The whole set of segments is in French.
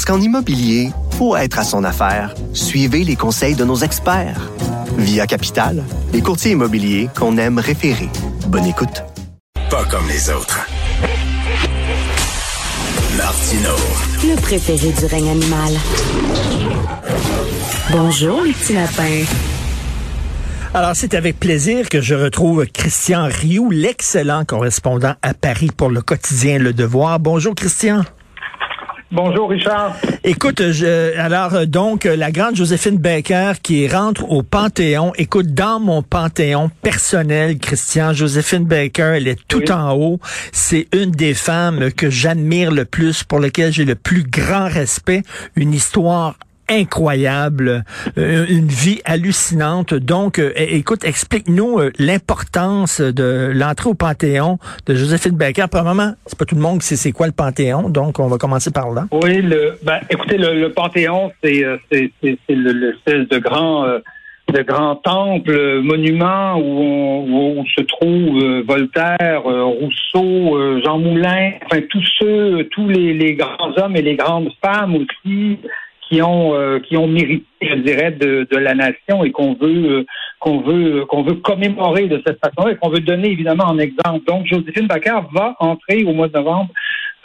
Parce qu'en immobilier, pour être à son affaire, suivez les conseils de nos experts. Via Capital, les courtiers immobiliers qu'on aime référer. Bonne écoute. Pas comme les autres. Martino. Le préféré du règne animal. Bonjour, les petits lapins. Alors, c'est avec plaisir que je retrouve Christian Rioux, l'excellent correspondant à Paris pour le quotidien Le Devoir. Bonjour, Christian. Bonjour Richard. Écoute, je, alors donc la grande Joséphine Baker qui rentre au Panthéon. Écoute, dans mon Panthéon personnel, Christian, Joséphine Baker, elle est tout en haut. C'est une des femmes que j'admire le plus, pour lesquelles j'ai le plus grand respect. Une histoire incroyable, euh, une vie hallucinante. Donc, euh, écoute, explique-nous euh, l'importance de l'entrée au Panthéon de Joséphine Baker. Premièrement, c'est pas tout le monde qui sait c'est quoi le Panthéon, donc on va commencer par là. Oui, le, ben, écoutez, le, Panthéon, c'est le, le de grand de grands temples, monuments où, on, se trouve Voltaire, Rousseau, Jean Moulin, enfin tous ceux, tous les, les, grands hommes et les grandes femmes aussi, qui ont euh, qui ont mérité, je dirais, de, de la nation et qu'on veut euh, qu'on veut qu'on veut commémorer de cette façon-là et qu'on veut donner évidemment en exemple. Donc, Joséphine Baccar va entrer au mois de novembre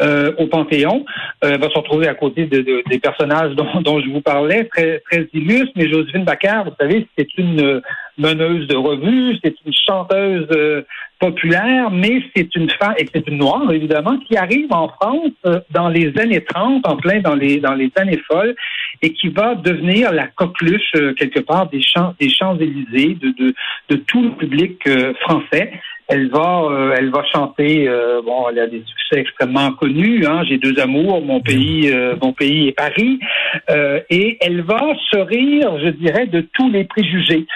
euh, au Panthéon. Euh, va se retrouver à côté de, de, des personnages dont, dont, je vous parlais, très, très illustres. Mais Joséphine Baccar, vous savez, c'est une meneuse de revue, c'est une chanteuse euh, populaire, mais c'est une femme, et c'est une noire, évidemment, qui arrive en France euh, dans les années 30, en plein dans les, dans les années folles, et qui va devenir la coqueluche, quelque part, des, champs, des Champs-Élysées, de, de, de tout le public français. Elle va, euh, elle va chanter. Euh, bon, elle a des succès extrêmement connus. Hein, J'ai deux amours, mon pays, euh, mon pays et Paris. et elle va se rire, je dirais, de tous les préjugés.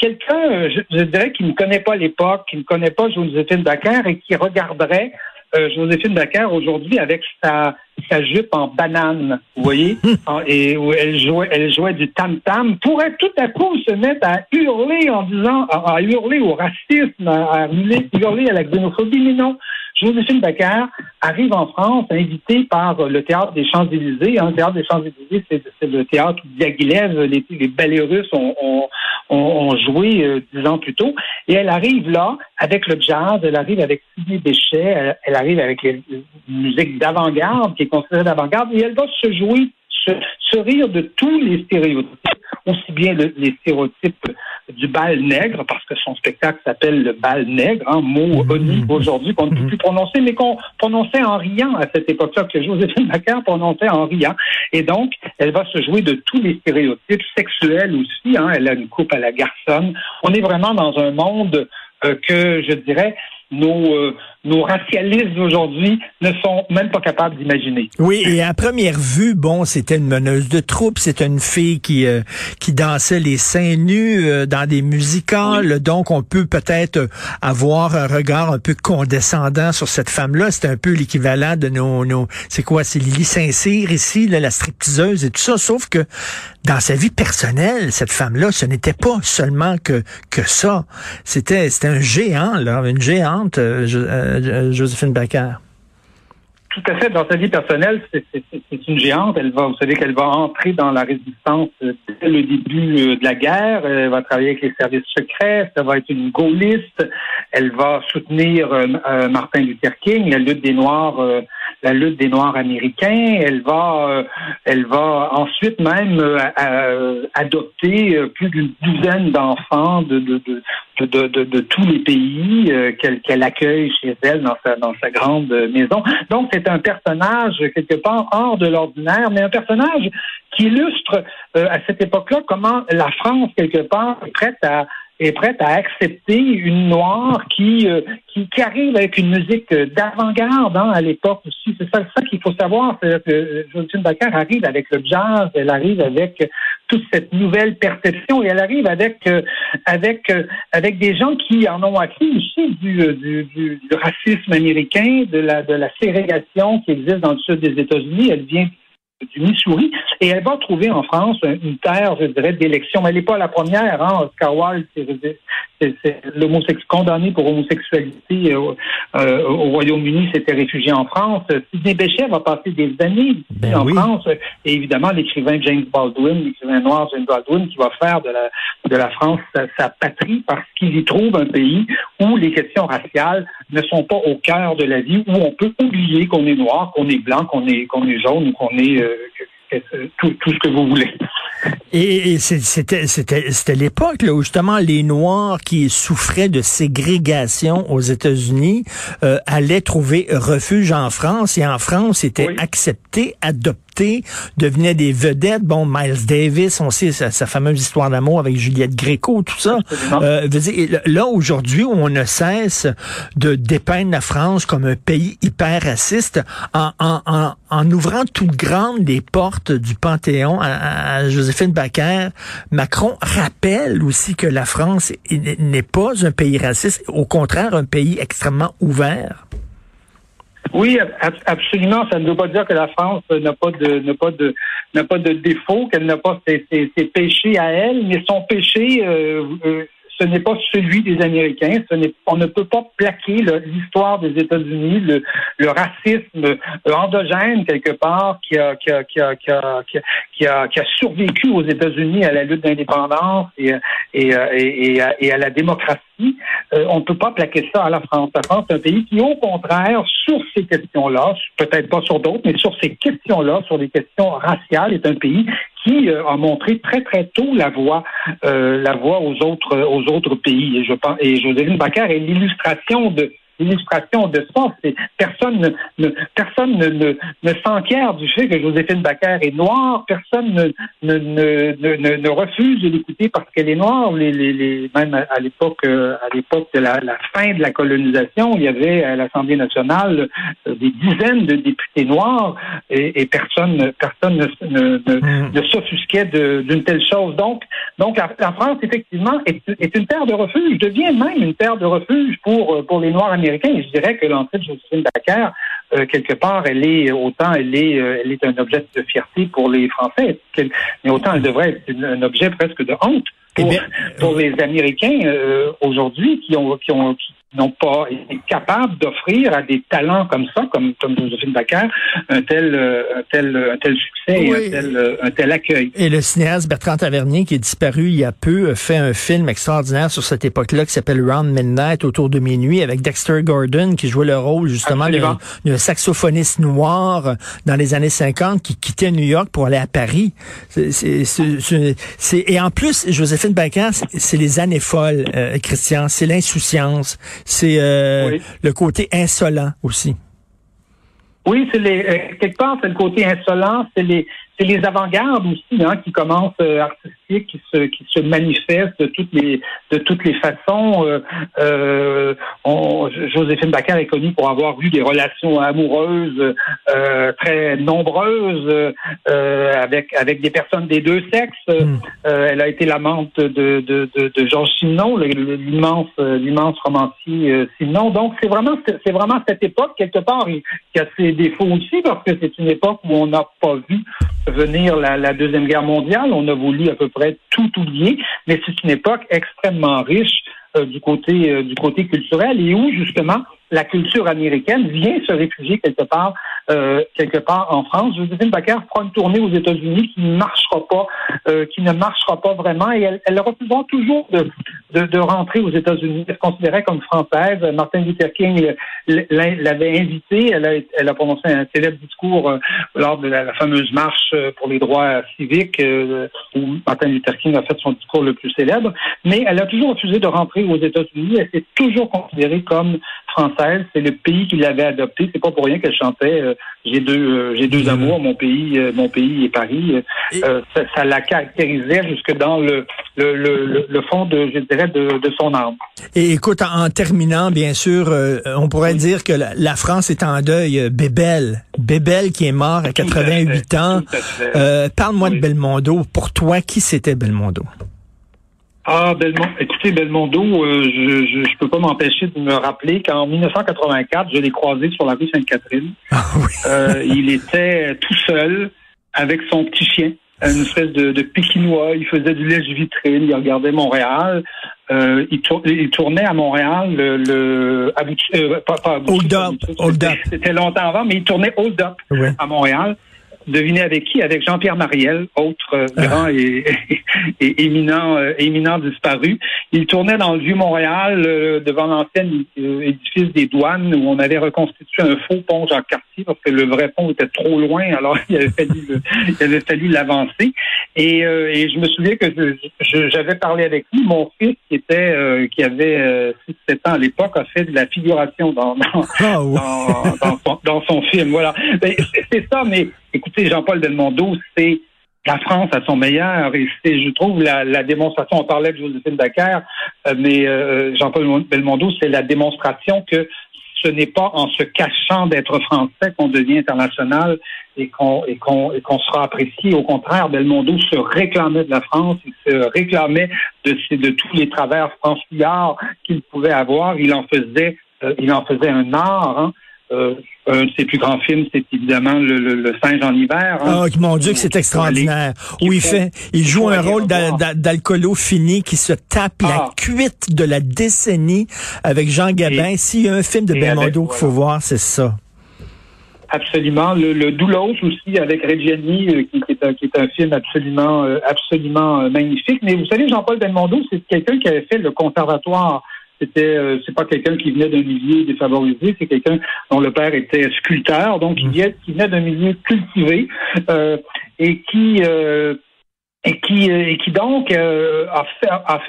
Quelqu'un, je, je, dirais, qui ne connaît pas l'époque, qui ne connaît pas Joséphine Dakar et qui regarderait euh, Joséphine Dakar aujourd'hui avec sa, sa jupe en banane, vous voyez, hmm. et où elle jouait, elle jouait du tam tam, pourrait tout à coup se mettre à hurler en disant, à, hurler au racisme, à, à hurler à la xénophobie, mais non. Joséphine Baccar arrive en France invitée par le Théâtre des Champs-Élysées. Hein. Le Théâtre des Champs-Élysées, c'est le théâtre où Diaghilev, les, les ballets russes ont, ont, ont joué euh, dix ans plus tôt. Et elle arrive là avec le jazz, elle arrive avec Sidney Bechet, elle, arrive avec les, musique d'avant-garde, qui est considérée d'avant-garde, et elle va se jouer, se, se rire de tous les stéréotypes aussi bien les stéréotypes du bal nègre, parce que son spectacle s'appelle le bal nègre, un mot mm aujourd'hui qu'on ne peut mhm. plus prononcer, mais qu'on prononçait en riant à cette époque-là, que Joséphine Baccar prononçait en riant. Et donc, elle va se jouer de tous les stéréotypes sexuels aussi. Hein. Elle a une coupe à la garçonne. On est vraiment dans un monde euh, que, je dirais, nos, euh, nos racialistes aujourd'hui ne sont même pas capables d'imaginer. Oui, et à première vue, bon, c'était une meneuse de troupe, c'était une fille qui euh, qui dansait les seins nus euh, dans des musicales, donc on peut peut-être avoir un regard un peu condescendant sur cette femme-là. C'est un peu l'équivalent de nos, nos c'est quoi, c'est Lily Saint-Cyr ici, là, la stripteaseuse et tout ça, sauf que dans sa vie personnelle, cette femme-là, ce n'était pas seulement que que ça. C'était c'était un géant, là, une géante. Euh, euh, Joséphine Bacquer. Tout à fait. Dans sa vie personnelle, c'est une géante. Elle va, vous savez qu'elle va entrer dans la résistance dès le début euh, de la guerre. Elle va travailler avec les services secrets. Ça va être une gaulliste. Elle va soutenir euh, Martin Luther King, la lutte des Noirs, la lutte des Noirs américains. Elle va, elle va ensuite même adopter plus d'une douzaine d'enfants de, de, de, de, de, tous les pays euh, qu'elle accueille chez elle dans sa, dans sa grande maison. Donc, c'est un personnage quelque part hors de l'ordinaire, mais un personnage qui illustre euh, à cette époque-là comment la France, quelque part, prête à est prête à accepter une noire qui, euh, qui, qui, arrive avec une musique d'avant-garde hein, à l'époque aussi. C'est ça, ça qu'il faut savoir. C'est que Josephine Baker arrive avec le jazz, elle arrive avec toute cette nouvelle perception et elle arrive avec avec avec des gens qui en ont acquis aussi du, du, du, du racisme américain, de la de la ségrégation qui existe dans le sud des États-Unis. Elle vient du Missouri, et elle va trouver en France une terre, je dirais, d'élection. Mais elle n'est pas la première. Hein. Oscar Wilde, condamné pour homosexualité euh, euh, au Royaume-Uni, s'était réfugié en France. Sidney Bechet va passer des années ben en France. Et évidemment, l'écrivain James Baldwin, l'écrivain noir James Baldwin, qui va faire de la, de la France sa, sa patrie parce qu'il y trouve un pays où les questions raciales ne sont pas au cœur de la vie, où on peut oublier qu'on est noir, qu'on est blanc, qu'on est, qu'on est jaune ou qu'on est euh, tout, tout, ce que vous voulez. Et, c'était c'était l'époque où justement les Noirs qui souffraient de ségrégation aux États-Unis euh, allaient trouver refuge en France et en France étaient acceptés, adoptés devenaient des vedettes. Bon, Miles Davis, on sait sa, fameuse histoire d'amour avec Juliette Gréco, tout ça. Euh, là, aujourd'hui, on ne cesse de dépeindre la France comme un pays hyper raciste en, en, en, en ouvrant toutes grandes les portes du Panthéon à, à Joséphine Baker. Macron rappelle aussi que la France n'est pas un pays raciste, au contraire, un pays extrêmement ouvert. Oui, absolument. Ça ne veut pas dire que la France n'a pas de n'a pas de n'a pas de défaut, qu'elle n'a pas ses, péchés à elle, mais son péché, euh, euh, ce n'est pas celui des Américains. Ce n'est, on ne peut pas plaquer l'histoire des États-Unis, le, racisme endogène quelque part qui a, qui a, qui a, qui a, qui a, qui a survécu aux États-Unis à la lutte d'indépendance et, à la démocratie. Euh, on ne peut pas plaquer ça à la France. La France est un pays qui, au contraire, sur ces questions-là, peut-être pas sur d'autres, mais sur ces questions-là, sur les questions raciales, est un pays euh, a montré très très tôt la voie, euh, la voie aux autres aux autres pays. Et je pense et Joséphine Baker est l'illustration de l'illustration de ça. C'est personne ne, personne ne, ne, ne s'enquiert du fait que Joséphine Baker est noire. Personne ne, ne, ne, ne, refuse de l'écouter parce qu'elle est noire. Les, les, les, même à l'époque, euh, à l'époque de la, la, fin de la colonisation, il y avait à l'Assemblée nationale euh, des dizaines de députés noirs et, et personne, personne ne, ne, mmh. ne s'offusquait d'une telle chose. Donc, donc la, la France effectivement est, est, une terre de refuge, devient même une terre de refuge pour euh, pour les Noirs américains je dirais que l'entrée de Joséphine Baker, euh, quelque part, elle est autant elle est euh, elle est un objet de fierté pour les Français, mais autant elle devrait être un objet presque de honte pour, eh pour les Américains euh, aujourd'hui qui ont qui ont n'ont pas été capables d'offrir à des talents comme ça, comme, comme Josephine Baker, un tel, un tel, un tel succès et un tel, un tel accueil. Et le cinéaste Bertrand Tavernier, qui est disparu il y a peu, fait un film extraordinaire sur cette époque-là qui s'appelle Round Midnight, autour de minuit, avec Dexter Gordon, qui jouait le rôle justement d'un saxophoniste noir dans les années 50 qui quittait New York pour aller à Paris. C'est, et en plus, Joséphine Baker, c'est les années folles, euh, Christian, c'est l'insouciance c'est euh, le côté insolent aussi. Oui, c'est les euh, quelque part c'est le côté insolent, c'est les c'est les avant-gardes aussi hein, qui commencent euh, qui se qui se manifestent de toutes les de toutes les façons. Euh, euh on, Joséphine Bacar est connue pour avoir eu des relations amoureuses euh, très nombreuses euh, avec avec des personnes des deux sexes. Hmm. elle a été l'amante de de, de, de Georges Simenon, l'immense l'immense romancier Simenon. Donc c'est vraiment c'est vraiment cette époque quelque part qui a ses défauts aussi parce que c'est une époque où on n'a pas vu venir la, Deuxième Guerre mondiale. On a voulu à peu près tout oublier, mais c'est une époque extrêmement riche euh, du côté euh, du côté culturel et où justement la culture américaine vient se réfugier quelque part euh, quelque part en France. Joséphine Baker fera une tournée aux États-Unis qui ne marchera pas, euh, qui ne marchera pas vraiment, et elle, elle refusera toujours de, de, de, rentrer aux États-Unis. Elle se considérait comme française. Martin Luther King l'avait invitée. Elle a, elle a prononcé un célèbre discours euh, lors de la, fameuse marche euh, pour les droits civiques, euh, où Martin Luther King a fait son discours le plus célèbre. Mais elle a toujours refusé de rentrer aux États-Unis. Elle s'est toujours considérée comme française. C'est le pays qui l'avait adoptée. C'est pas pour rien qu'elle chantait j'ai deux euh, j'ai deux amours, mon pays euh, mon pays et Paris. Euh, ça, la caractérisait jusque dans le le, le, le fond de, je dirais, de, de son âme. Et écoute, en, en terminant, bien sûr, euh, on pourrait dire que la, la, France est en deuil. Euh, Bébel, Bébel qui est mort à 88 à ans. Euh, Parle-moi oui. de Belmondo. Pour toi, qui c'était Belmondo? Ah, Belmondo. Écoutez, Belmondo, euh, je, je, je peux pas m'empêcher de me rappeler qu'en 1984, je l'ai croisé sur la rue Sainte-Catherine. Ah, oui. euh, il était tout seul avec son petit chien, une espèce de, de pékinois. Il faisait du lèche-vitrine, il regardait Montréal. Euh, il, tour, il, tournait à Montréal le, le euh, pas, pas Hold Up. Hold Up. C'était longtemps avant, mais il tournait Hold Up oui. à Montréal. Devinez avec qui? Avec Jean-Pierre Mariel, autre euh, grand ah. et, et, éminent, euh, éminent disparu. Il tournait dans le Vieux-Montréal, euh, devant l'ancien édifice des douanes, où on avait reconstitué un faux pont Jacques-Cartier, parce que le vrai pont était trop loin, alors il avait fallu, le, il avait fallu l'avancer. Et, et, je me souviens que j'avais parlé avec lui. Mon fils, qui était qui avait 6-7 ans à l'époque, a fait de la figuration dans, dans, ah, oui. dans, dans, son, dans son film. Voilà. C'est ça, mais écoutez, Jean-Paul Belmondo, c'est la France à son meilleur et c'est, je trouve, la, démonstration, on parlait de Joséphine Dacker, euh, mais euh, Jean-Paul Belmondo, c'est la démonstration que ce n'est pas en se cachant d'être français qu'on devient international et qu'on sera apprécié. Au contraire, Belmondo se réclamait de la France, il se réclamait de, tous les travers franchillards qu'il pouvait avoir. Il en faisait euh, il en faisait un art. Hein. Euh, un de ses plus grands films, c'est évidemment le, le, le, Singe en hiver. Hein. Oh mon Dieu, que c'est extraordinaire. Où il fait, il joue un rôle d'alcoolo fini qui se tape ah. la cuite de la décennie avec Jean Gabin. S'il y a un film de Belmondo qu'il faut voir, c'est ça. Absolument. Le, le Doulos aussi avec Reggiani, euh, qui, est un, qui est un film absolument, euh, absolument magnifique. Mais vous savez, Jean-Paul Belmondo, c'est quelqu'un qui avait fait le conservatoire c'était euh, c'est pas quelqu'un qui venait d'un milieu défavorisé, c'est quelqu'un dont le père était sculpteur, donc il, vient, qui venait d'un milieu cultivé euh, et qui euh, et qui, euh, et qui donc euh, a, fait, a,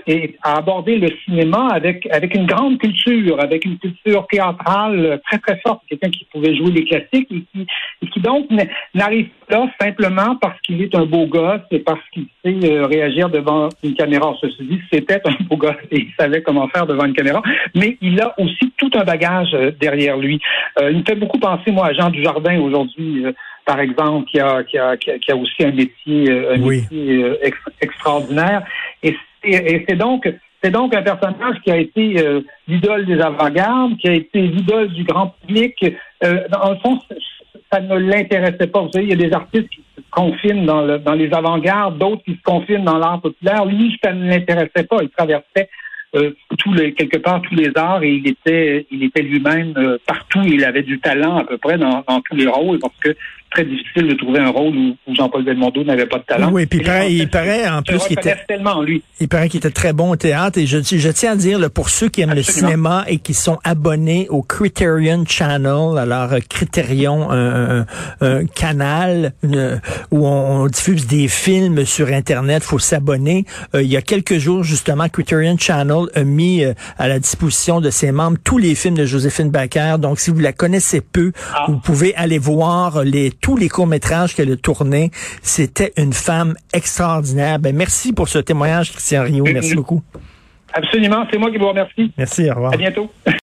a, abordé le cinéma avec avec une grande culture, avec une culture théâtrale très très forte, quelqu'un qui pouvait jouer les classiques et qui, et qui donc n'arrive pas simplement parce qu'il est un beau gosse et parce qu'il sait euh, réagir devant une caméra. Ceci dit, c'était un beau gosse et il savait comment faire devant une caméra, mais il a aussi tout un bagage derrière lui. il me fait beaucoup penser moi à Jean Dujardin aujourd'hui par exemple, qui a, qui a, qui a, aussi un métier, un oui. métier ex, extraordinaire. Et c'est donc c'est donc un personnage qui a été euh, l'idole des avant-gardes, qui a été l'idole du grand public. Euh, dans le fond, ça ne l'intéressait pas. Vous savez, il y a des artistes qui se confinent dans, le, dans les avant-gardes, d'autres qui se confinent dans l'art populaire. Lui, ça ne l'intéressait pas. Il traversait euh, tous les, quelque part tous les arts et il était, il était lui-même euh, partout. Il avait du talent à peu près dans, dans tous les rôles parce que très difficile de trouver un rôle où, où Jean-Paul Belmondo n'avait pas de talent. Oui, puis il paraît, il paraît en plus qu'il était tellement en lui. Il paraît qu'il était très bon au théâtre et je, je tiens à dire là, pour ceux qui aiment Absolument. le cinéma et qui sont abonnés au Criterion Channel, alors euh, Criterion, un, un, un canal une, où on, on, diffuse des films sur internet, faut s'abonner. Euh, il y a quelques jours justement, Criterion Channel a mis euh, à la disposition de ses membres tous les films de Joséphine Baker. Donc si vous la connaissez peu, ah. vous pouvez aller voir les tous les courts-métrages qu'elle a tournés. C'était une femme extraordinaire. Ben, merci pour ce témoignage, Christian Rio. Merci beaucoup. Absolument. C'est moi qui vous remercie. Merci. Au revoir. À bientôt.